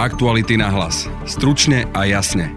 Aktuality na hlas. Stručne a jasne.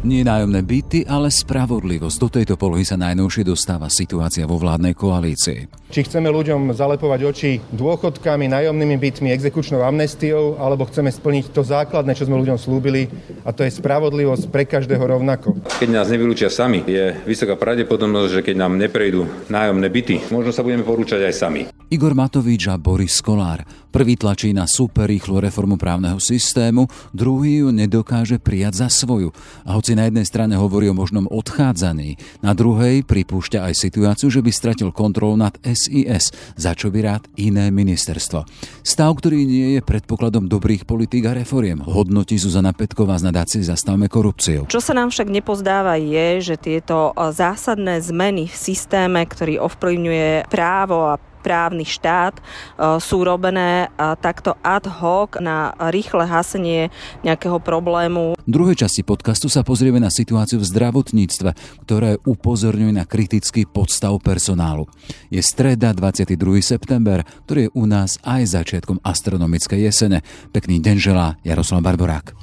Nie nájomné byty, ale spravodlivosť. Do tejto polohy sa najnovšie dostáva situácia vo vládnej koalícii. Či chceme ľuďom zalepovať oči dôchodkami, nájomnými bytmi, exekučnou amnestiou, alebo chceme splniť to základné, čo sme ľuďom slúbili, a to je spravodlivosť pre každého rovnako. Keď nás nevylúčia sami, je vysoká pravdepodobnosť, že keď nám neprejdú nájomné byty, možno sa budeme porúčať aj sami. Igor Matovič a Boris Kolár. Prvý tlačí na superrýchlu reformu právneho systému, druhý ju nedokáže prijať za svoju. A hoci na jednej strane hovorí o možnom odchádzaní, na druhej pripúšťa aj situáciu, že by stratil kontrolu nad SIS, za čo by rád iné ministerstvo. Stav, ktorý nie je predpokladom dobrých politík a reforiem, hodnotí Zuzana Petková z nadácie Zastavme korupciu. Čo sa nám však nepozdáva je, že tieto zásadné zmeny v systéme, ktorý ovplyvňuje právo a právny štát e, sú robené e, takto ad hoc na rýchle hasenie nejakého problému. V druhej časti podcastu sa pozrieme na situáciu v zdravotníctve, ktoré upozorňuje na kritický podstav personálu. Je streda 22. september, ktorý je u nás aj začiatkom astronomickej jesene. Pekný deň želá Jaroslav Barborák.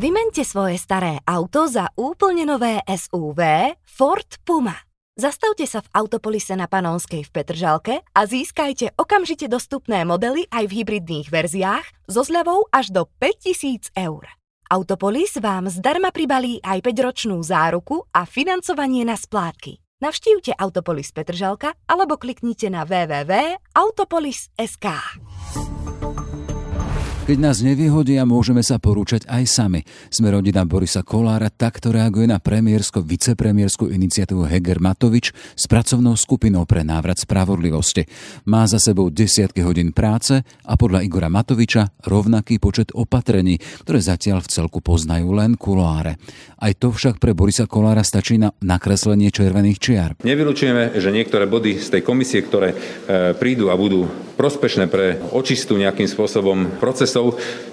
Vymente svoje staré auto za úplne nové SUV Ford Puma. Zastavte sa v Autopolise na Panonskej v Petržalke a získajte okamžite dostupné modely aj v hybridných verziách so zľavou až do 5000 eur. Autopolis vám zdarma pribalí aj 5-ročnú záruku a financovanie na splátky. Navštívte Autopolis Petržalka alebo kliknite na www.autopolis.sk. Keď nás nevyhodia, môžeme sa porúčať aj sami. Sme rodina Borisa Kolára, takto reaguje na premiérsko-vicepremiérskú iniciatívu Heger Matovič s pracovnou skupinou pre návrat spravodlivosti. Má za sebou desiatky hodín práce a podľa Igora Matoviča rovnaký počet opatrení, ktoré zatiaľ v celku poznajú len kuloáre. Aj to však pre Borisa Kolára stačí na nakreslenie červených čiar. Nevylučujeme, že niektoré body z tej komisie, ktoré e, prídu a budú prospešné pre očistu nejakým spôsobom procesov,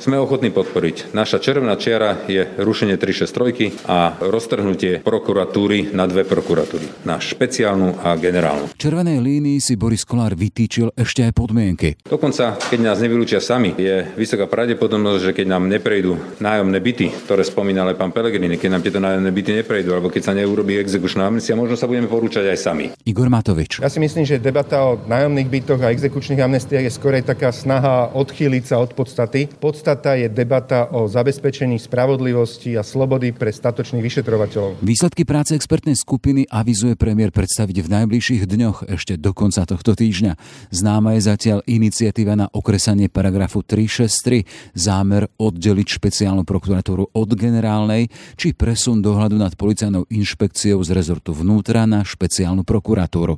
sme ochotní podporiť. Naša červená čiara je rušenie 363 a roztrhnutie prokuratúry na dve prokuratúry. Na špeciálnu a generálnu. Červenej línii si Boris Kolár vytýčil ešte aj podmienky. Dokonca, keď nás nevylúčia sami, je vysoká pravdepodobnosť, že keď nám neprejdú nájomné byty, ktoré spomínal aj pán Pelegrini, keď nám tieto nájomné byty neprejdú, alebo keď sa neurobí exekučná amnestia, možno sa budeme porúčať aj sami. Igor Matovič. Ja si myslím, že debata o nájomných bytoch a exekučných amnestiách je skorej taká snaha odchýliť sa od podstaty. Podstata je debata o zabezpečení spravodlivosti a slobody pre statočných vyšetrovateľov. Výsledky práce expertnej skupiny avizuje premiér predstaviť v najbližších dňoch ešte do konca tohto týždňa. Známa je zatiaľ iniciatíva na okresanie paragrafu 363, zámer oddeliť špeciálnu prokuratúru od generálnej, či presun dohľadu nad policajnou inšpekciou z rezortu vnútra na špeciálnu prokuratúru.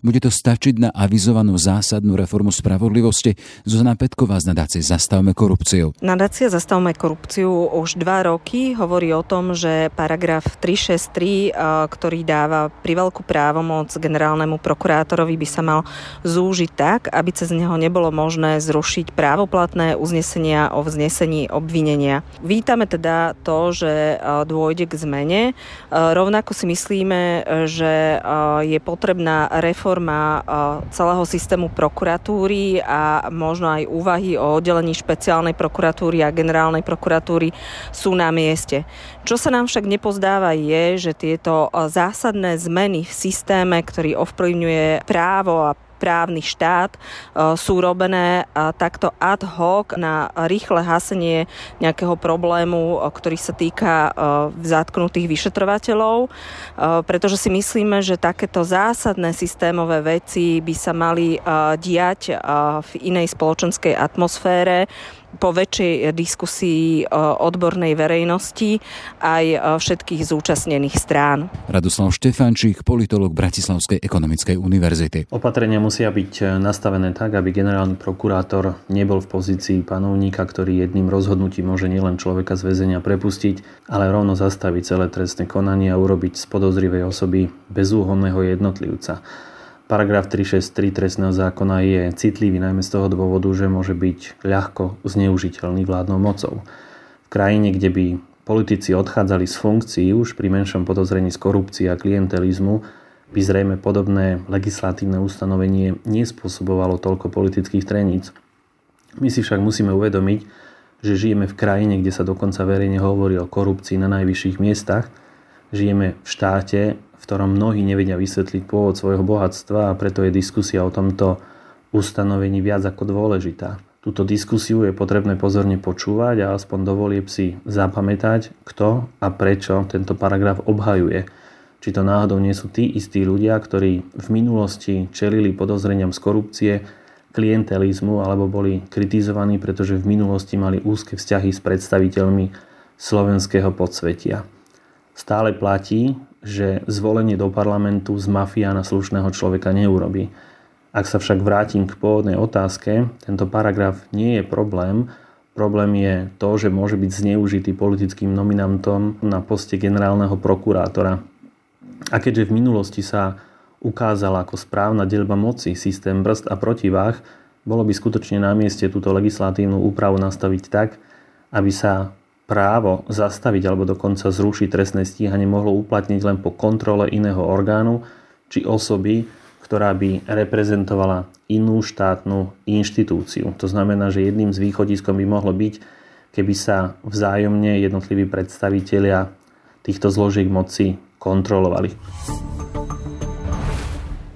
Bude to stačiť na avizovanú zásadnú reformu spravodlivosti. Zuzana Petková z nadácie Zastavme korupciu. Nadácia Zastavme korupciu už dva roky hovorí o tom, že paragraf 363, ktorý dáva priveľkú právomoc generálnemu prokurátorovi, by sa mal zúžiť tak, aby cez neho nebolo možné zrušiť právoplatné uznesenia o vznesení obvinenia. Vítame teda to, že dôjde k zmene. Rovnako si myslíme, že je potrebná reforma celého systému prokuratúry a možno aj úvahy o oddelení špeciálnej prokuratúry a generálnej prokuratúry sú na mieste. Čo sa nám však nepozdáva je, že tieto zásadné zmeny v systéme, ktorý ovplyvňuje právo a právny štát e, sú robené e, takto ad hoc na rýchle hasenie nejakého problému, e, ktorý sa týka zatknutých vyšetrovateľov, pretože si myslíme, že takéto zásadné systémové veci by sa mali diať v inej spoločenskej atmosfére, po väčšej diskusii odbornej verejnosti aj všetkých zúčastnených strán. Radoslav Štefančík, politolog Bratislavskej ekonomickej univerzity. Opatrenia musia byť nastavené tak, aby generálny prokurátor nebol v pozícii panovníka, ktorý jedným rozhodnutím môže nielen človeka z väzenia prepustiť, ale rovno zastaviť celé trestné konanie a urobiť z podozrivej osoby bezúhonného jednotlivca. Paragraf 363 trestného zákona je citlivý najmä z toho dôvodu, že môže byť ľahko zneužiteľný vládnou mocou. V krajine, kde by politici odchádzali z funkcií už pri menšom podozrení z korupcie a klientelizmu, by zrejme podobné legislatívne ustanovenie nespôsobovalo toľko politických treníc. My si však musíme uvedomiť, že žijeme v krajine, kde sa dokonca verejne hovorí o korupcii na najvyšších miestach. Žijeme v štáte, v ktorom mnohí nevedia vysvetliť pôvod svojho bohatstva a preto je diskusia o tomto ustanovení viac ako dôležitá. Túto diskusiu je potrebné pozorne počúvať a aspoň dovolieb si zapamätať, kto a prečo tento paragraf obhajuje. Či to náhodou nie sú tí istí ľudia, ktorí v minulosti čelili podozreniam z korupcie, klientelizmu alebo boli kritizovaní, pretože v minulosti mali úzke vzťahy s predstaviteľmi slovenského podsvetia. Stále platí, že zvolenie do parlamentu z mafiána slušného človeka neurobí. Ak sa však vrátim k pôvodnej otázke, tento paragraf nie je problém. Problém je to, že môže byť zneužitý politickým nominantom na poste generálneho prokurátora. A keďže v minulosti sa ukázala ako správna delba moci, systém brzd a protivách, bolo by skutočne na mieste túto legislatívnu úpravu nastaviť tak, aby sa právo zastaviť alebo dokonca zrušiť trestné stíhanie mohlo uplatniť len po kontrole iného orgánu či osoby, ktorá by reprezentovala inú štátnu inštitúciu. To znamená, že jedným z východiskom by mohlo byť, keby sa vzájomne jednotliví predstavitelia týchto zložiek moci kontrolovali.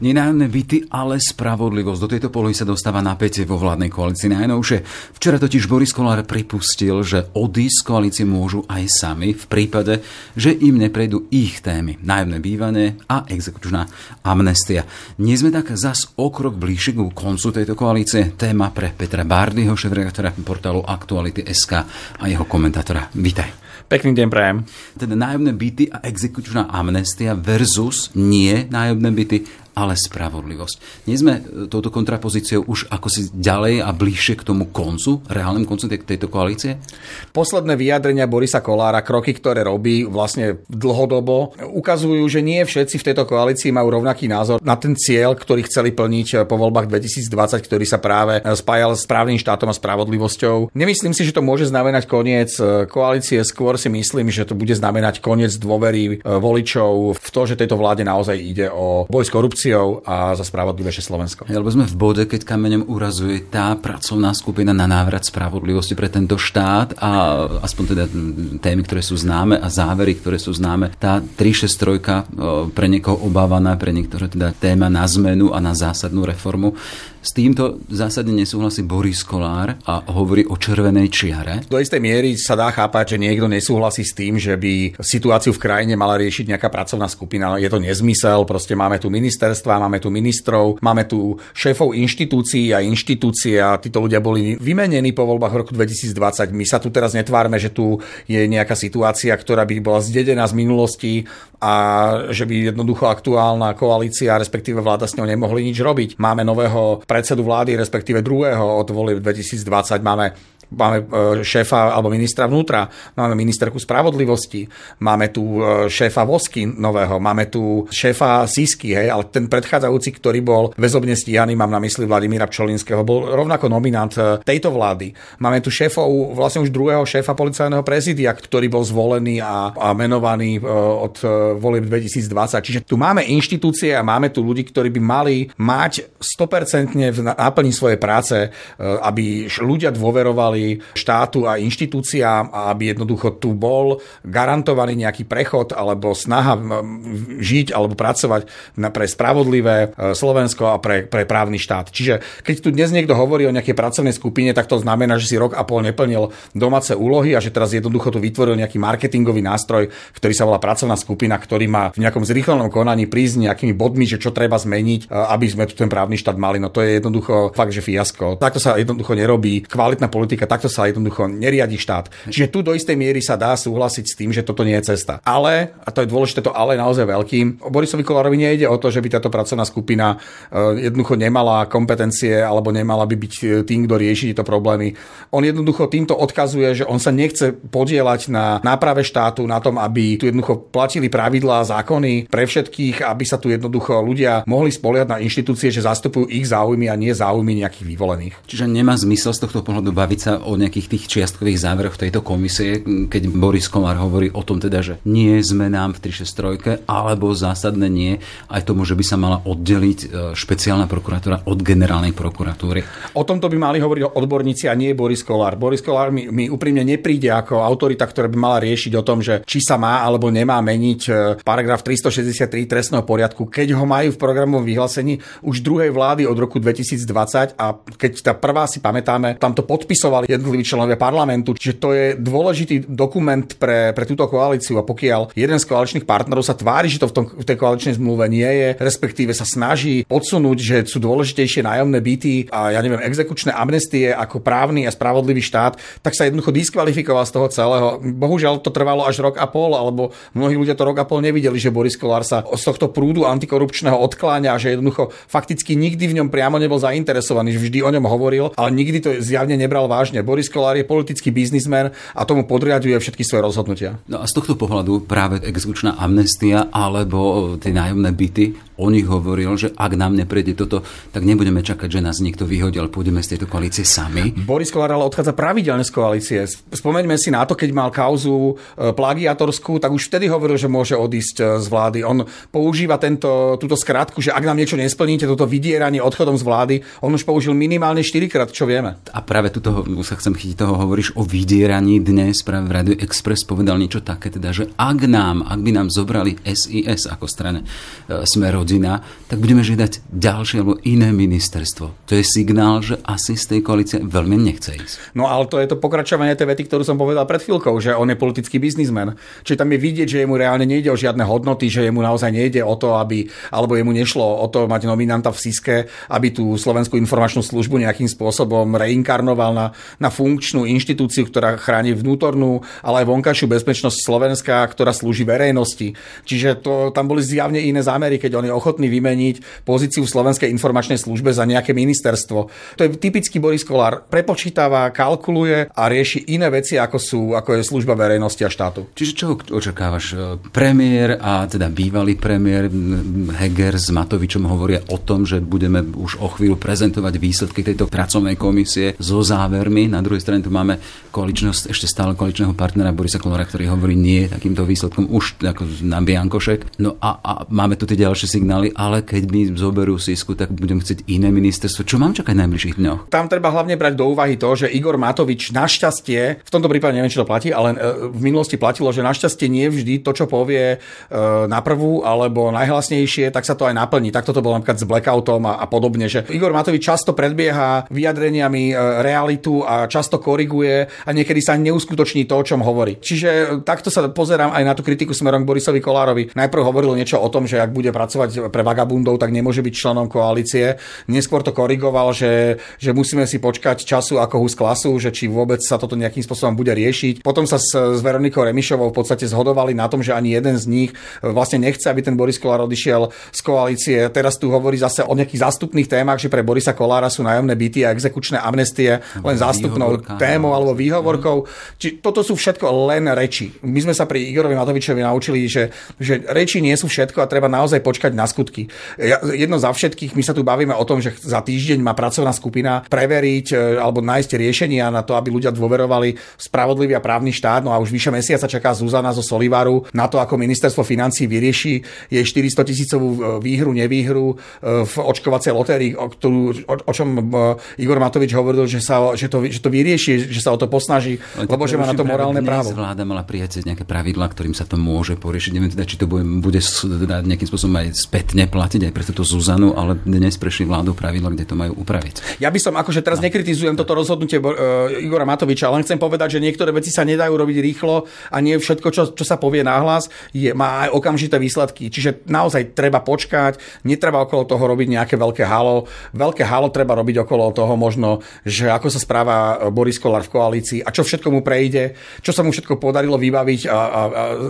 Nenájomné byty, ale spravodlivosť. Do tejto polohy sa dostáva napätie vo vládnej koalícii. Najnovšie. Včera totiž Boris Kolár pripustil, že odísť z koalície môžu aj sami v prípade, že im neprejdú ich témy. Nájomné bývanie a exekučná amnestia. Nie sme tak zas o krok bližšie ku koncu tejto koalície. Téma pre Petra Bardyho, šéf-redaktora portálu Aktuality.sk a jeho komentátora. Vítaj. Pekný deň prajem. Teda nájomné byty a exekučná amnestia versus nie nájomné byty ale spravodlivosť. Nie sme e, touto kontrapozíciou už ako si ďalej a bližšie k tomu koncu, reálnym koncu tej, tejto koalície? Posledné vyjadrenia Borisa Kolára, kroky, ktoré robí vlastne dlhodobo, ukazujú, že nie všetci v tejto koalícii majú rovnaký názor na ten cieľ, ktorý chceli plniť e, po voľbách 2020, ktorý sa práve e, spájal s právnym štátom a spravodlivosťou. Nemyslím si, že to môže znamenať koniec koalície, skôr si myslím, že to bude znamenať koniec dôvery voličov v to, že tejto vláde naozaj ide o boj s korupciou korupciou a za spravodlivejšie Slovensko. Ja, lebo sme v bode, keď kameňom urazuje tá pracovná skupina na návrat spravodlivosti pre tento štát a aspoň teda témy, ktoré sú známe a závery, ktoré sú známe. Tá 363 pre niekoho obávaná, pre niektoré teda téma na zmenu a na zásadnú reformu. S týmto zásadne nesúhlasí Boris Kolár a hovorí o červenej čiare. Do istej miery sa dá chápať, že niekto nesúhlasí s tým, že by situáciu v krajine mala riešiť nejaká pracovná skupina. Je to nezmysel, proste máme tu ministerstva, máme tu ministrov, máme tu šéfov inštitúcií a inštitúcie a títo ľudia boli vymenení po voľbách roku 2020. My sa tu teraz netvárme, že tu je nejaká situácia, ktorá by bola zdedená z minulosti a že by jednoducho aktuálna koalícia, respektíve vláda s ňou nemohli nič robiť. Máme nového predsedu vlády, respektíve druhého od volieb 2020 máme Máme e, šéfa alebo ministra vnútra, máme ministerku spravodlivosti, máme tu e, šéfa Vosky nového, máme tu šéfa Sisky, hej, ale ten predchádzajúci, ktorý bol väzobne stíhaný, mám na mysli Vladimíra Pčolinského, bol rovnako nominant e, tejto vlády. Máme tu šéfov, vlastne už druhého šéfa policajného prezidia, ktorý bol zvolený a, a menovaný od volieb 2020. Čiže tu máme inštitúcie a máme tu ľudí, ktorí by mali mať 100% v náplni svojej práce, aby ľudia dôverovali pomáhali štátu a inštitúciám a aby jednoducho tu bol garantovaný nejaký prechod alebo snaha žiť alebo pracovať pre spravodlivé e, Slovensko a pre, pre právny štát. Čiže keď tu dnes niekto hovorí o nejakej pracovnej skupine, tak to znamená, že si rok a pol neplnil domáce úlohy a že teraz jednoducho tu vytvoril nejaký marketingový nástroj, ktorý sa volá pracovná skupina, ktorý má v nejakom zrýchlenom konaní prísť nejakými bodmi, že čo treba zmeniť, e, aby sme tu ten právny štát mali. No to je jednoducho fakt, že fiasko. Takto sa jednoducho nerobí kvalitná politika takto sa jednoducho neriadi štát. Čiže tu do istej miery sa dá súhlasiť s tým, že toto nie je cesta. Ale, a to je dôležité, to ale naozaj veľkým, Borisovi Kolárovi nejde o to, že by táto pracovná skupina e, jednoducho nemala kompetencie alebo nemala by byť e, tým, kto rieši tieto problémy. On jednoducho týmto odkazuje, že on sa nechce podielať na náprave štátu, na tom, aby tu jednoducho platili pravidlá a zákony pre všetkých, aby sa tu jednoducho ľudia mohli spoliať na inštitúcie, že zastupujú ich záujmy a nie záujmy nejakých vyvolených. Čiže nemá zmysel z tohto pohľadu baviť sa teda o nejakých tých čiastkových záveroch tejto komisie, keď Boris Kolár hovorí o tom teda, že nie sme nám v 363, alebo zásadné nie, aj tomu, že by sa mala oddeliť e, špeciálna prokuratúra od generálnej prokuratúry. O tomto by mali hovoriť odborníci a nie Boris Kolár. Boris Kolár mi, mi úprimne nepríde ako autorita, ktorá by mala riešiť o tom, že či sa má alebo nemá meniť e, paragraf 363 trestného poriadku, keď ho majú v programovom vyhlásení už druhej vlády od roku 2020 a keď tá prvá si pamätáme, tam to podpisovali jednotliví členovia parlamentu, čiže to je dôležitý dokument pre, pre túto koalíciu a pokiaľ jeden z koaličných partnerov sa tvári, že to v, tom, v tej koaličnej zmluve nie je, respektíve sa snaží podsunúť, že sú dôležitejšie nájomné byty a ja neviem, exekučné amnestie ako právny a spravodlivý štát, tak sa jednoducho diskvalifikoval z toho celého. Bohužiaľ to trvalo až rok a pol, alebo mnohí ľudia to rok a pol nevideli, že Boris Kolár sa z tohto prúdu antikorupčného odkláňa a že jednoducho fakticky nikdy v ňom priamo nebol zainteresovaný, že vždy o ňom hovoril, ale nikdy to zjavne nebral vážne. Boris Kolár je politický biznismen a tomu podriaduje všetky svoje rozhodnutia. No a z tohto pohľadu práve exekučná amnestia alebo tie nájomné byty, o nich hovoril, že ak nám neprejde toto, tak nebudeme čakať, že nás niekto vyhodí, ale pôjdeme z tejto koalície sami. Boris Kolár ale odchádza pravidelne z koalície. Spomeňme si na to, keď mal kauzu e, plagiatorskú, tak už vtedy hovoril, že môže odísť e, z vlády. On používa tento, túto skratku, že ak nám niečo nesplníte, toto vydieranie odchodom z vlády, on už použil minimálne 4 krát, čo vieme. A práve tu toho, sa chcem chytiť toho, hovoríš o vydieraní dnes, práve v Radio Express povedal niečo také, teda, že ak nám, ak by nám zobrali SIS ako strane e, rodina, tak budeme žiadať ďalšie alebo iné ministerstvo. To je signál, že asi z tej koalície veľmi nechce ísť. No ale to je to pokračovanie tej vety, ktorú som povedal pred chvíľkou, že on je politický biznismen. Čiže tam je vidieť, že jemu reálne nejde o žiadne hodnoty, že jemu naozaj nejde o to, aby, alebo jemu nešlo o to mať nominanta v Siske, aby tú slovenskú informačnú službu nejakým spôsobom reinkarnoval na, na funkčnú inštitúciu, ktorá chráni vnútornú, ale aj vonkajšiu bezpečnosť Slovenska, ktorá slúži verejnosti. Čiže to, tam boli zjavne iné zámery, keď on je ochotný vymeniť pozíciu v Slovenskej informačnej službe za nejaké ministerstvo. To je typický Boris Kolár. Prepočítava, kalkuluje a rieši iné veci, ako, sú, ako je služba verejnosti a štátu. Čiže čo očakávaš? Premiér a teda bývalý premiér Heger s Matovičom hovoria o tom, že budeme už o chvíľu prezentovať výsledky tejto pracovnej komisie so závermi. Na druhej strane tu máme koaličného, ešte stále koaličného partnera Borisa Kolora, ktorý hovorí nie takýmto výsledkom už ako na Biankošek. No a, a máme tu tie ďalšie signály, ale keď mi zoberú sísku, tak budem chcieť iné ministerstvo. Čo mám čakať v najbližších dňoch? Tam treba hlavne brať do úvahy to, že Igor Matovič našťastie, v tomto prípade neviem, či to platí, ale e, v minulosti platilo, že našťastie nie vždy to, čo povie e, na prvú alebo najhlasnejšie, tak sa to aj naplní. Tak toto bolo napríklad s blackoutom a, a podobne, že Igor Matovič často predbieha vyjadreniami e, realitu a často koriguje a niekedy sa neuskutoční to, o čom hovorí. Čiže takto sa pozerám aj na tú kritiku smerom k Borisovi Kolárovi. Najprv hovoril niečo o tom, že ak bude pracovať pre vagabundov, tak nemôže byť členom koalície. Neskôr to korigoval, že, že musíme si počkať času ako hus klasu, že či vôbec sa toto nejakým spôsobom bude riešiť. Potom sa s, s Veronikou Remišovou v podstate zhodovali na tom, že ani jeden z nich vlastne nechce, aby ten Boris Kolár odišiel z koalície. Teraz tu hovorí zase o nejakých zástupných témach, že pre Borisa Kolára sú nájomné byty a exekučné amnestie len zástupnou témou alebo výhovorkou. Či toto sú všetko len reči. My sme sa pri Igorovi Matovičovi naučili, že, že reči nie sú všetko a treba naozaj počkať na skutky. Jedno za všetkých, my sa tu bavíme o tom, že za týždeň má pracovná skupina preveriť e, alebo nájsť riešenia na to, aby ľudia dôverovali spravodlivý a právny štát. No a už vyše mesiaca čaká Zuzana zo Solivaru na to, ako ministerstvo financí vyrieši jej 400 tisícovú e, výhru, nevýhru e, v očkovacej lotérii, o, ktorú, o, o čom Igor Matovič hovoril, že, sa, že, to, že to vyrieši, že sa o to posnaží, lebo že má na to morálne právo. Vláda mala prijať nejaké pravidla, ktorým sa to môže poriešiť. Neviem teda, či to bude, bude teda nejakým spôsobom aj spätne platiť aj pre túto Zuzanu, ale dnes prešli vládu pravidla, kde to majú upraviť. Ja by som akože teraz no. nekritizujem toto rozhodnutie uh, Igora Matoviča, len chcem povedať, že niektoré veci sa nedajú robiť rýchlo a nie všetko, čo, čo sa povie náhlas, je, má aj okamžité výsledky. Čiže naozaj treba počkať, netreba okolo toho robiť nejaké veľké halo. Veľké halo treba robiť okolo toho možno, že ako sa správa Boris Kolár v koalícii a čo všetko mu prejde, čo sa mu všetko podarilo vybaviť a, a, a,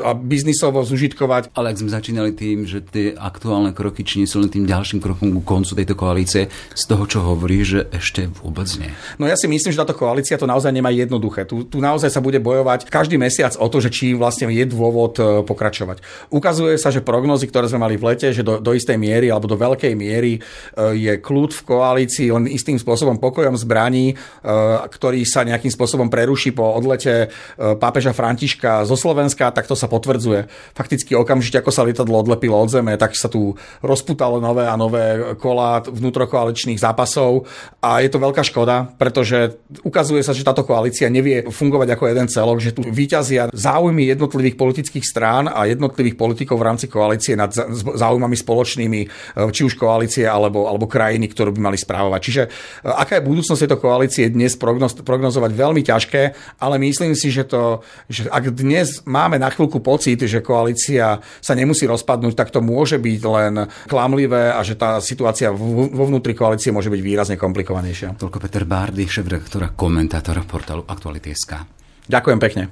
a biznisovo zužitkovať. Ale ak sme začínali tým, že tie aktu aktuálne kroky, či nie sú len tým ďalším krokom ku koncu tejto koalície, z toho, čo hovorí, že ešte vôbec nie. No ja si myslím, že táto koalícia to naozaj nemá jednoduché. Tu, tu naozaj sa bude bojovať každý mesiac o to, že či vlastne je dôvod e, pokračovať. Ukazuje sa, že prognozy, ktoré sme mali v lete, že do, do istej miery alebo do veľkej miery e, je kľud v koalícii len istým spôsobom pokojom zbraní, e, ktorý sa nejakým spôsobom preruší po odlete pápeža Františka zo Slovenska, tak to sa potvrdzuje. Fakticky okamžite, ako sa lietadlo odlepilo od zeme, tak sa tu rozputalo nové a nové kola vnútrokoaličných zápasov a je to veľká škoda, pretože ukazuje sa, že táto koalícia nevie fungovať ako jeden celok, že tu vyťazia záujmy jednotlivých politických strán a jednotlivých politikov v rámci koalície nad záujmami spoločnými, e, či už koalície alebo, alebo krajiny, ktorú by mali správovať. Čiže e, aká je budúcnosť tejto koalície dnes prognoz, prognozovať veľmi ťažké, ale myslím si, že, to, že ak dnes máme na chvíľku pocit, že koalícia sa nemusí rozpadnúť, tak to môže byť len klamlivé a že tá situácia vo vnútri koalície môže byť výrazne komplikovanejšia. Toľko Peter Bárdy, šéf-redaktora, komentátor portálu Aktuality.sk. Ďakujem pekne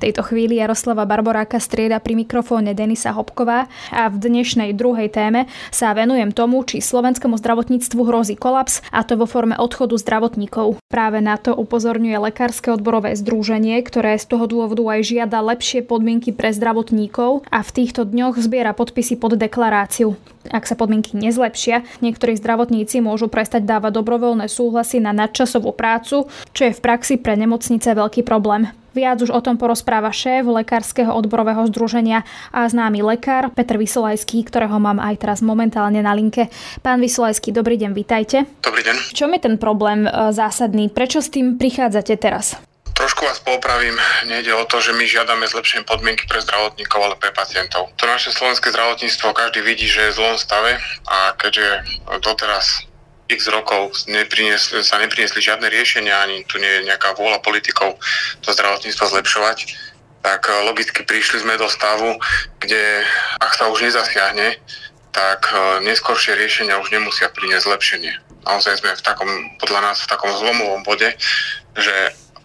tejto chvíli Jaroslava Barboráka strieda pri mikrofóne Denisa Hopková a v dnešnej druhej téme sa venujem tomu, či slovenskému zdravotníctvu hrozí kolaps a to vo forme odchodu zdravotníkov. Práve na to upozorňuje Lekárske odborové združenie, ktoré z toho dôvodu aj žiada lepšie podmienky pre zdravotníkov a v týchto dňoch zbiera podpisy pod deklaráciu. Ak sa podmienky nezlepšia, niektorí zdravotníci môžu prestať dávať dobrovoľné súhlasy na nadčasovú prácu, čo je v praxi pre nemocnice veľký problém. Viac už o tom porozpráva šéf Lekárskeho odborového združenia a známy lekár Petr Vysolajský, ktorého mám aj teraz momentálne na linke. Pán Vysolajský, dobrý deň, vitajte. Dobrý deň. Čo je ten problém e, zásadný? Prečo s tým prichádzate teraz? Trošku vás popravím, nejde o to, že my žiadame zlepšenie podmienky pre zdravotníkov, ale pre pacientov. To naše slovenské zdravotníctvo každý vidí, že je v zlom stave a keďže doteraz x rokov nepriniesli, sa nepriniesli žiadne riešenia, ani tu nie je nejaká vôľa politikov to zdravotníctvo zlepšovať, tak eh, logicky prišli sme do stavu, kde ak sa už nezasiahne, tak eh, neskôršie riešenia už nemusia priniesť zlepšenie. Naozaj sme v takom, podľa nás v takom zlomovom bode, že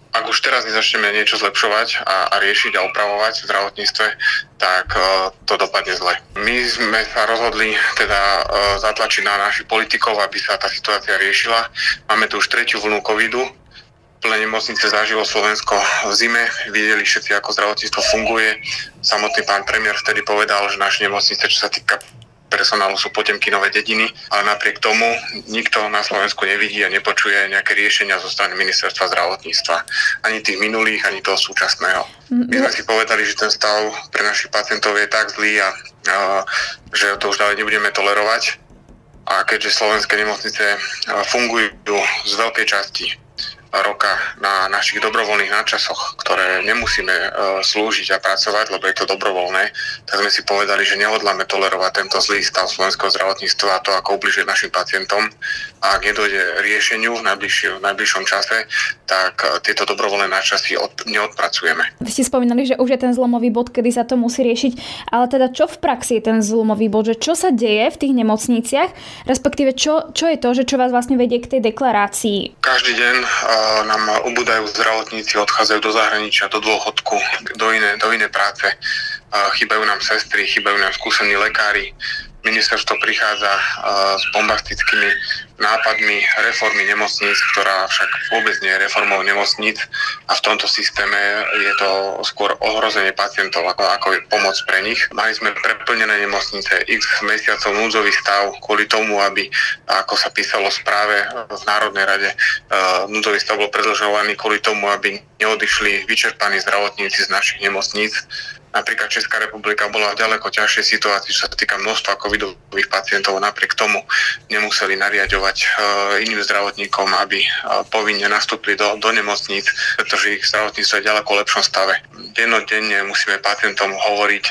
ak už teraz nezačneme niečo zlepšovať a, a riešiť a upravovať v zdravotníctve, tak uh, to dopadne zle. My sme sa rozhodli teda uh, zatlačiť na našich politikov, aby sa tá situácia riešila. Máme tu už tretiu vlnu covidu, plné nemocnice zažilo Slovensko v zime, videli všetci, ako zdravotníctvo funguje. Samotný pán premiér vtedy povedal, že naše nemocnice, čo sa týka personálu sú Potemkinové dediny, ale napriek tomu nikto na Slovensku nevidí a nepočuje nejaké riešenia zo strany ministerstva zdravotníctva. Ani tých minulých, ani toho súčasného. My sme si povedali, že ten stav pre našich pacientov je tak zlý a, a že to už ďalej nebudeme tolerovať. A keďže slovenské nemocnice fungujú z veľkej časti roka na našich dobrovoľných nadčasoch, ktoré nemusíme e, slúžiť a pracovať, lebo je to dobrovoľné, tak sme si povedali, že nehodláme tolerovať tento zlý stav slovenského zdravotníctva a to, ako ubližuje našim pacientom. A ak nedojde riešeniu v, najbližšom, v najbližšom čase, tak e, tieto dobrovoľné nadčasy od, neodpracujeme. Vy ste spomínali, že už je ten zlomový bod, kedy sa to musí riešiť, ale teda čo v praxi je ten zlomový bod, že čo sa deje v tých nemocniciach, respektíve čo, čo je to, že čo vás vlastne vedie k tej deklarácii? Každý deň nám ubúdajú zdravotníci, odchádzajú do zahraničia, do dôchodku, do iné, do iné práce. Chýbajú nám sestry, chýbajú nám skúsení lekári, ministerstvo prichádza s bombastickými nápadmi reformy nemocníc, ktorá však vôbec nie je reformou nemocníc a v tomto systéme je to skôr ohrozenie pacientov ako, ako pomoc pre nich. Mali sme preplnené nemocnice, x mesiacov núdzový stav kvôli tomu, aby, ako sa písalo správe v Národnej rade, núdzový stav bol predlžovaný kvôli tomu, aby neodišli vyčerpaní zdravotníci z našich nemocníc Napríklad Česká republika bola v ďaleko ťažšej situácii, čo sa týka množstva covidových pacientov. Napriek tomu nemuseli nariadovať uh, iným zdravotníkom, aby uh, povinne nastúpili do, do nemocníc, pretože ich zdravotníctvo je ďaleko lepšom stave. Dennodenne musíme pacientom hovoriť,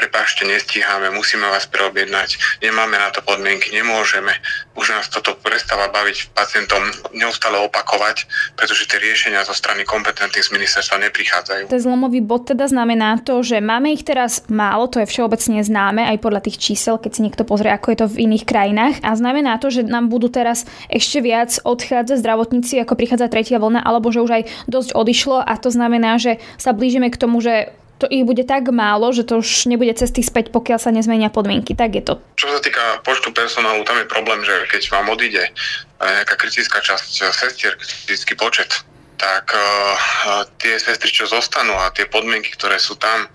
prepášte, nestíhame, musíme vás preobjednať, nemáme na to podmienky, nemôžeme. Už nás toto prestáva baviť pacientom neustále opakovať, pretože tie riešenia zo strany kompetentných z ministerstva neprichádzajú. Ten zlomový bod teda znamená to, že máme ich teraz málo, to je všeobecne známe aj podľa tých čísel, keď si niekto pozrie, ako je to v iných krajinách. A znamená to, že nám budú teraz ešte viac odchádzať zdravotníci, ako prichádza tretia vlna, alebo že už aj dosť odišlo a to znamená, že sa blížime k tomu, že to ich bude tak málo, že to už nebude cesty späť, pokiaľ sa nezmenia podmienky. Tak je to. Čo sa týka počtu personálu, tam je problém, že keď vám odíde eh, nejaká kritická časť sestier, kritický počet, tak uh, tie sestry, čo zostanú a tie podmienky, ktoré sú tam,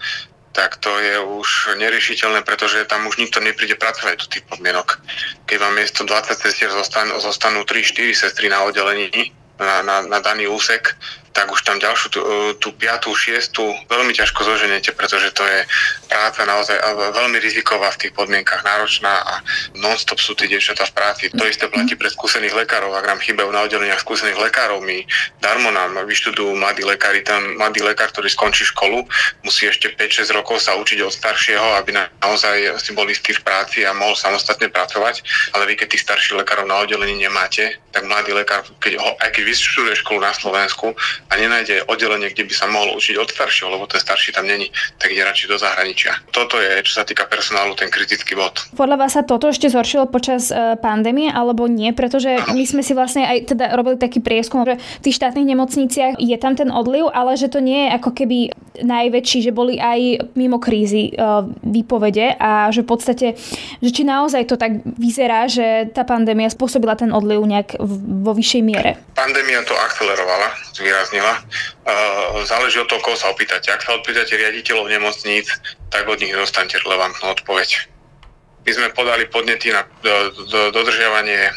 tak to je už neriešiteľné, pretože tam už nikto nepríde pracovať do tých podmienok. Keď vám miesto 20 sestier zostanú, zostanú 3-4 sestry na oddelení, na, na, na daný úsek, tak už tam ďalšiu, tú, tú piatú, šiestu veľmi ťažko zoženete, pretože to je práca naozaj veľmi riziková v tých podmienkach, náročná a non-stop sú tie dievčatá v práci. To isté platí pre skúsených lekárov, ak nám chýbajú na oddeleniach skúsených lekárov, my darmo nám vyštudujú mladí lekári, ten mladý lekár, ktorý skončí školu, musí ešte 5-6 rokov sa učiť od staršieho, aby naozaj si bol istý v práci a mohol samostatne pracovať, ale vy keď tých starších lekárov na oddelení nemáte, tak mladý lekár, keď ho, aj keď vyštuduje školu na Slovensku, a nenájde oddelenie, kde by sa mohol učiť od staršieho, lebo ten starší tam není, tak ide radšej do zahraničia. Toto je, čo sa týka personálu, ten kritický bod. Podľa vás sa toto ešte zhoršilo počas e, pandémie alebo nie? Pretože ano. my sme si vlastne aj teda robili taký prieskum, že v tých štátnych nemocniciach je tam ten odliv, ale že to nie je ako keby najväčší, že boli aj mimo krízy e, výpovede a že v podstate, že či naozaj to tak vyzerá, že tá pandémia spôsobila ten odliv nejak vo vyššej miere. Pandémia to akcelerovala výrazne zdôraznila. Záleží od toho, koho sa opýtate. Ak sa opýtate riaditeľov nemocníc, tak od nich dostanete relevantnú odpoveď. My sme podali podnety na dodržiavanie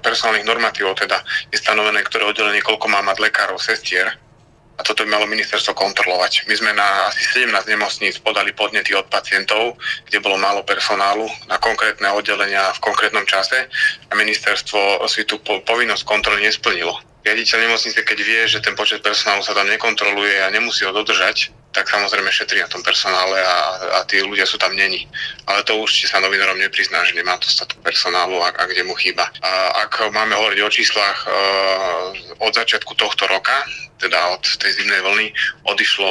personálnych normatívov, teda je stanovené, ktoré oddelenie, koľko má mať lekárov, sestier, a toto by malo ministerstvo kontrolovať. My sme na asi 17 nemocníc podali podnety od pacientov, kde bolo málo personálu na konkrétne oddelenia v konkrétnom čase a ministerstvo si tú povinnosť kontroly nesplnilo riaditeľ nemocnice, keď vie, že ten počet personálu sa tam nekontroluje a nemusí ho dodržať, tak samozrejme šetrí na tom personále a, a tí ľudia sú tam není. Ale to určite sa novinárom neprizná, že nemá to statok personálu a, a kde mu chýba. A ak máme hovoriť o číslach e, od začiatku tohto roka, teda od tej zimnej vlny, odišlo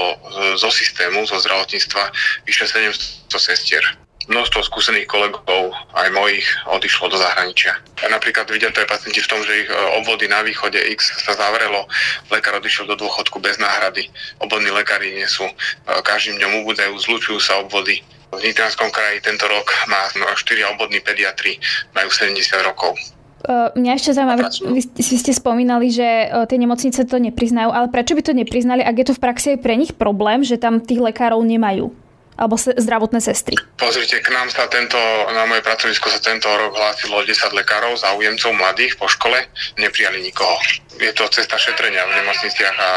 zo systému, zo zdravotníctva vyše 700 sestier množstvo skúsených kolegov, aj mojich, odišlo do zahraničia. Napríklad vidia to aj pacienti v tom, že ich e, obvody na východe X sa zavrelo, lekár odišiel do dôchodku bez náhrady, obvodní lekári nie sú, e, každým dňom ubúdajú, zlučujú sa obvody. V Nitranskom kraji tento rok má 4 obvodní pediatri, majú 70 rokov. Uh, mňa ešte zaujímavé, vy, ste spomínali, že tie nemocnice to nepriznajú, ale prečo by to nepriznali, ak je to v praxi aj pre nich problém, že tam tých lekárov nemajú? Alebo se, zdravotné sestry? Pozrite, k nám sa tento, na moje pracovisko sa tento rok hlásilo 10 lekárov, záujemcov mladých po škole, neprijali nikoho. Je to cesta šetrenia v nemocniciach a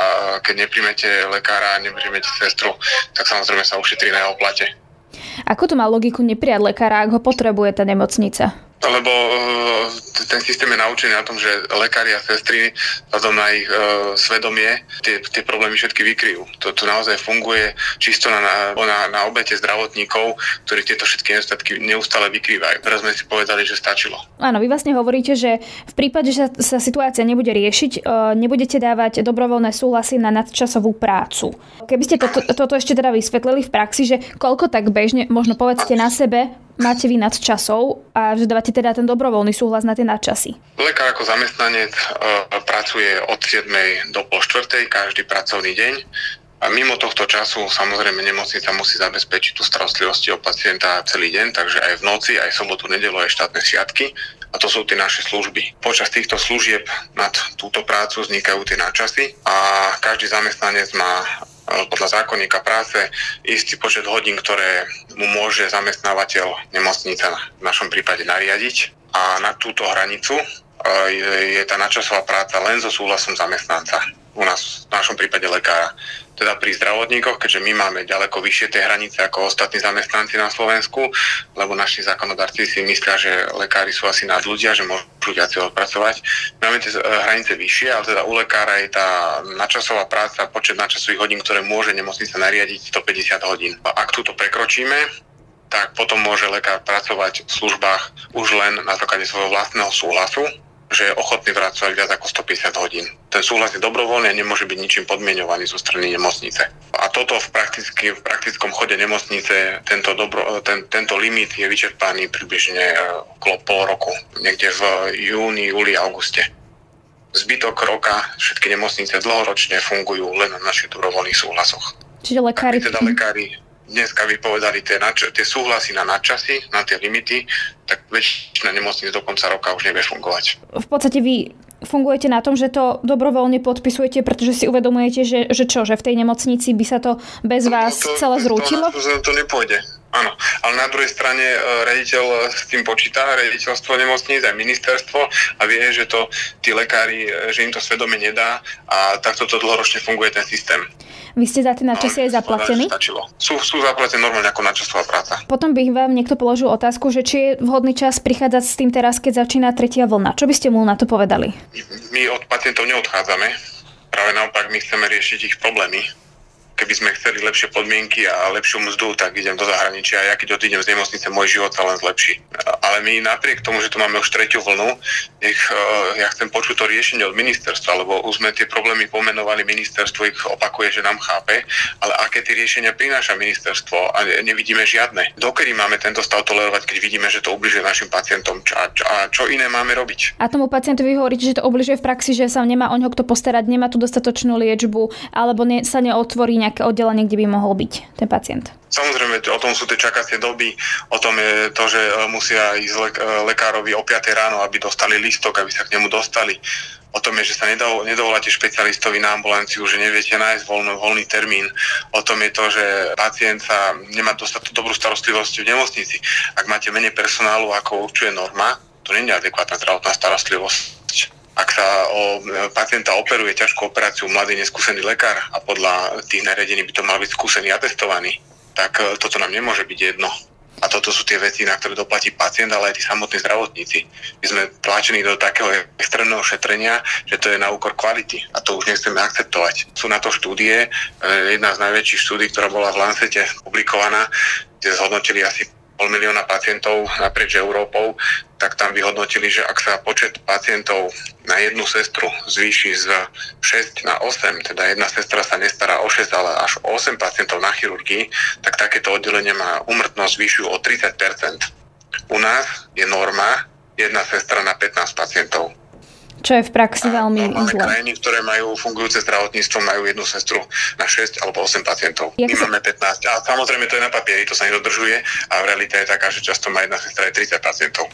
keď neprimete lekára a neprimete sestru, tak samozrejme sa ušetrí na jeho plate. Ako to má logiku neprijať lekára, ak ho potrebuje tá nemocnica? Lebo e, ten systém je naučený na tom, že lekári a sestry vzhľadom na ich e, svedomie tie, tie problémy všetky vykryjú. To, to naozaj funguje čisto na, na, na obete zdravotníkov, ktorí tieto všetky nedostatky neustále vykrývajú. Teraz sme si povedali, že stačilo. Áno, vy vlastne hovoríte, že v prípade, že sa, sa situácia nebude riešiť, e, nebudete dávať dobrovoľné súhlasy na nadčasovú prácu. Keby ste toto, toto ešte teda vysvetlili v praxi, že koľko tak bežne, možno povedzte na sebe, máte vy nadčasov a že dávate teda ten dobrovoľný súhlas na tie nadčasy? Lekár ako zamestnanec e, pracuje od 7. do pol 4. každý pracovný deň. A mimo tohto času samozrejme nemocnica musí zabezpečiť tú starostlivosť o pacienta celý deň, takže aj v noci, aj sobotu, nedelu, aj štátne sviatky. A to sú tie naše služby. Počas týchto služieb nad túto prácu vznikajú tie náčasy a každý zamestnanec má podľa zákonníka práce istý počet hodín, ktoré mu môže zamestnávateľ nemocnica v našom prípade nariadiť. A na túto hranicu e, je tá načasová práca len so súhlasom zamestnanca. U nás v našom prípade lekára teda pri zdravotníkoch, keďže my máme ďaleko vyššie tie hranice ako ostatní zamestnanci na Slovensku, lebo naši zákonodárci si myslia, že lekári sú asi nad ľudia, že môžu viac odpracovať. Máme tie eh, hranice vyššie, ale teda u lekára je tá načasová práca, počet načasových hodín, ktoré môže nemocnica nariadiť 150 hodín. Ak túto prekročíme, tak potom môže lekár pracovať v službách už len na základe svojho vlastného súhlasu, že je ochotný pracovať viac ako 150 hodín. Ten súhlas je dobrovoľný a nemôže byť ničím podmienovaný zo strany nemocnice. A toto v, prakticky, v praktickom chode nemocnice, tento, dobro, ten, tento limit je vyčerpaný približne e, okolo pol roku, niekde v júni, júli, auguste. Zbytok roka všetky nemocnice dlhoročne fungujú len na našich dobrovoľných súhlasoch. Čiže lekári... Teda lekári dneska vypovedali tie, nadč- tie súhlasy na nadčasy, na tie limity, tak väčšina nemocníc do konca roka už nevie fungovať. V podstate vy fungujete na tom, že to dobrovoľne podpisujete, pretože si uvedomujete, že, že čo, že v tej nemocnici by sa to bez no, vás to, celé zrútilo? To, to, to nepôjde. Áno, ale na druhej strane e, rediteľ s tým počíta, rediteľstvo nemocníc aj ministerstvo a vie, že to tí lekári, e, že im to svedome nedá a takto to dlhoročne funguje ten systém. Vy ste za tie načasy no, aj zaplatení? Sú, sú zaplatení normálne ako načasová práca. Potom by vám niekto položil otázku, že či je vhodný čas prichádzať s tým teraz, keď začína tretia vlna. Čo by ste mu na to povedali? My od pacientov neodchádzame. Práve naopak my chceme riešiť ich problémy keby sme chceli lepšie podmienky a lepšiu mzdu, tak idem do zahraničia a ja keď odídem z nemocnice, môj život sa len zlepší. Ale my napriek tomu, že tu máme už tretiu vlnu, ich, eh, ja chcem počuť to riešenie od ministerstva, lebo už sme tie problémy pomenovali, ministerstvo ich opakuje, že nám chápe, ale aké tie riešenia prináša ministerstvo a nevidíme žiadne. Dokedy máme tento stav tolerovať, keď vidíme, že to ubližuje našim pacientom a, a čo iné máme robiť? A tomu pacientovi hovoríte, že to ubližuje v praxi, že sa nemá o ňo kto postarať, nemá tu dostatočnú liečbu alebo ne, sa neotvorí nejaké oddelenie, kde by mohol byť ten pacient? Samozrejme, o tom sú tie čakacie doby, o tom je to, že e, musia ísť lek- e, lekárovi o 5 ráno, aby dostali listok, aby sa k nemu dostali. O tom je, že sa nedovoláte špecialistovi na ambulanciu, že neviete nájsť voľno, voľný termín. O tom je to, že pacient sa nemá dostať dobrú starostlivosť v nemocnici. Ak máte menej personálu, ako určuje norma, to nie je adekvátna zdravotná starostlivosť ak sa o e, pacienta operuje ťažkú operáciu mladý neskúsený lekár a podľa tých nariadení by to mal byť skúsený a testovaný, tak e, toto nám nemôže byť jedno. A toto sú tie veci, na ktoré doplatí pacient, ale aj tí samotní zdravotníci. My sme tlačení do takého extrémneho šetrenia, že to je na úkor kvality a to už nechceme akceptovať. Sú na to štúdie, e, jedna z najväčších štúdí, ktorá bola v Lancete publikovaná, kde zhodnotili asi pol milióna pacientov naprieč Európou, tak tam vyhodnotili, že ak sa počet pacientov na jednu sestru zvýši z 6 na 8, teda jedna sestra sa nestará o 6, ale až o 8 pacientov na chirurgii, tak takéto oddelenie má umrtnosť vyššiu o 30% U nás je norma jedna sestra na 15 pacientov. Čo je v praxi veľmi zlé. krajiny, ktoré majú fungujúce zdravotníctvo, majú jednu sestru na 6 alebo 8 pacientov. Jak My sa... máme 15. A samozrejme to je na papieri, to sa nedodržuje a v realite je taká, že často má jedna sestra aj 30 pacientov.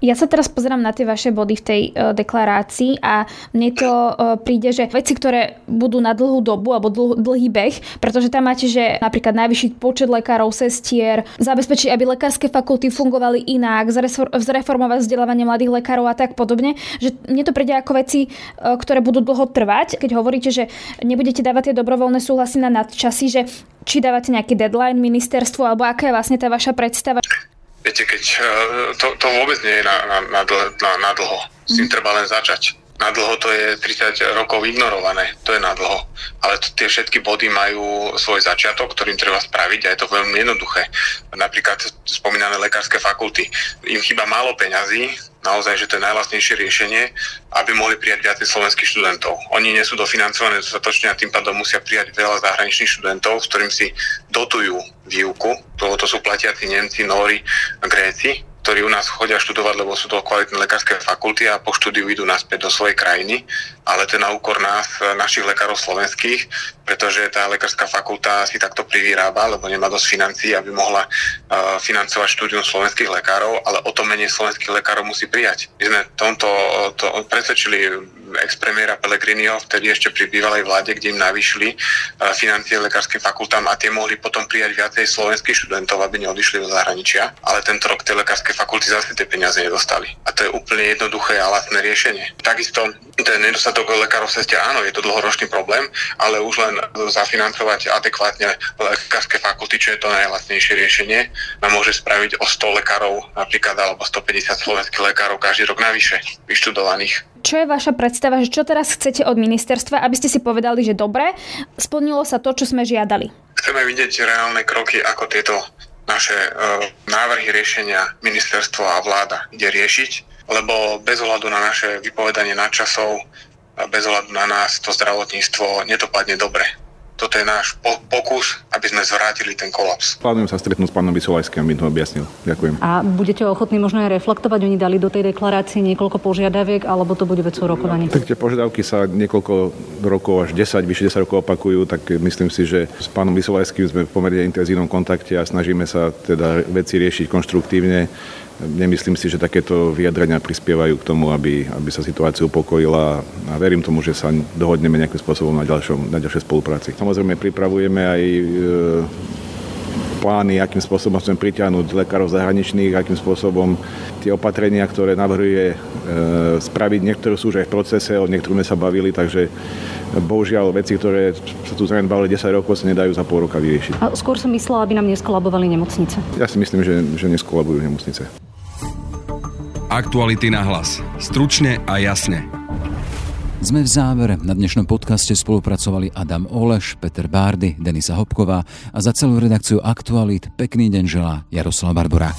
Ja sa teraz pozerám na tie vaše body v tej uh, deklarácii a mne to uh, príde, že veci, ktoré budú na dlhú dobu alebo dlh, dlhý beh, pretože tam máte, že napríklad najvyšší počet lekárov, sestier, zabezpečiť, aby lekárske fakulty fungovali inak, zreformovať vzdelávanie mladých lekárov a tak podobne, že mne to príde ako veci, uh, ktoré budú dlho trvať. Keď hovoríte, že nebudete dávať tie dobrovoľné súhlasy na nadčasy, že či dávate nejaký deadline ministerstvu alebo aká je vlastne tá vaša predstava? Viete, keď eh, to, to vôbec nie je na, na, na, na, na dlho. S tým mhm. treba len začať. Na dlho to je 30 rokov ignorované, to je na dlho. Ale to, tie všetky body majú svoj začiatok, ktorým treba spraviť a je to veľmi jednoduché. Napríklad spomínané lekárske fakulty. Im chýba málo peňazí, naozaj, že to je najvlastnejšie riešenie, aby mohli prijať viacej slovenských študentov. Oni nie sú dofinancované dostatočne a tým pádom musia prijať veľa zahraničných študentov, s ktorým si dotujú výuku. To, to sú platiaci Nemci, Nóri, Gréci, ktorí u nás chodia študovať, lebo sú to kvalitné lekárske fakulty a po štúdiu idú naspäť do svojej krajiny, ale to je na úkor nás, našich lekárov slovenských, pretože tá lekárska fakulta si takto privyrába, lebo nemá dosť financií, aby mohla uh, financovať štúdium slovenských lekárov, ale o to menej slovenských lekárov musí prijať. My sme tomto to presvedčili ex-premiéra Pellegriniho, vtedy ešte pri bývalej vláde, kde im navýšili uh, financie lekárskym fakultám a tie mohli potom prijať viacej slovenských študentov, aby neodišli do zahraničia. Ale tento rok tie lekárske fakulty zase tie peniaze nedostali. A to je úplne jednoduché a lacné riešenie. Takisto ten nedostatok lekárov sestia, áno, je to dlhoročný problém, ale už len zafinancovať adekvátne lekárske fakulty, čo je to najlacnejšie riešenie, nám môže spraviť o 100 lekárov napríklad alebo 150 slovenských lekárov každý rok navyše vyštudovaných. Čo je vaša predstava, že čo teraz chcete od ministerstva, aby ste si povedali, že dobre, splnilo sa to, čo sme žiadali? Chceme vidieť reálne kroky, ako tieto naše e, návrhy riešenia ministerstvo a vláda ide riešiť, lebo bez ohľadu na naše vypovedanie nadčasov, bez ohľadu na nás to zdravotníctvo nedopadne dobre. toto je náš po- pokus, aby sme zvrátili ten kolaps. Plánujem sa stretnúť s pánom Vysolajským, aby to objasnil. Ďakujem. A budete ochotní možno aj reflektovať? Oni dali do tej deklarácie niekoľko požiadaviek, alebo to bude vecou rokovaní? Tak tie požiadavky sa niekoľko rokov, až 10, vyše 10 rokov opakujú, tak myslím si, že s pánom Vysolajským sme v pomerne intenzívnom kontakte a snažíme sa teda veci riešiť konštruktívne. Nemyslím si, že takéto vyjadrenia prispievajú k tomu, aby, aby sa situácia upokojila a verím tomu, že sa dohodneme nejakým spôsobom na, ďalšom, na ďalšej spolupráci. Samozrejme pripravujeme aj e, plány, akým spôsobom chcem pritiahnuť lekárov zahraničných, akým spôsobom tie opatrenia, ktoré navrhuje e, spraviť, niektoré sú už aj v procese, o niektorých sme sa bavili, takže bohužiaľ veci, ktoré sa tu zanedbali 10 rokov, sa nedajú za pol roka vyriešiť. A skôr som myslela, aby nám neskolabovali nemocnice. Ja si myslím, že, že neskolabujú nemocnice. Aktuality na hlas. Stručne a jasne. Sme v závere. Na dnešnom podcaste spolupracovali Adam Oleš, Peter Bárdy, Denisa Hopková a za celú redakciu Aktualit pekný deň želá Jaroslav Barbora.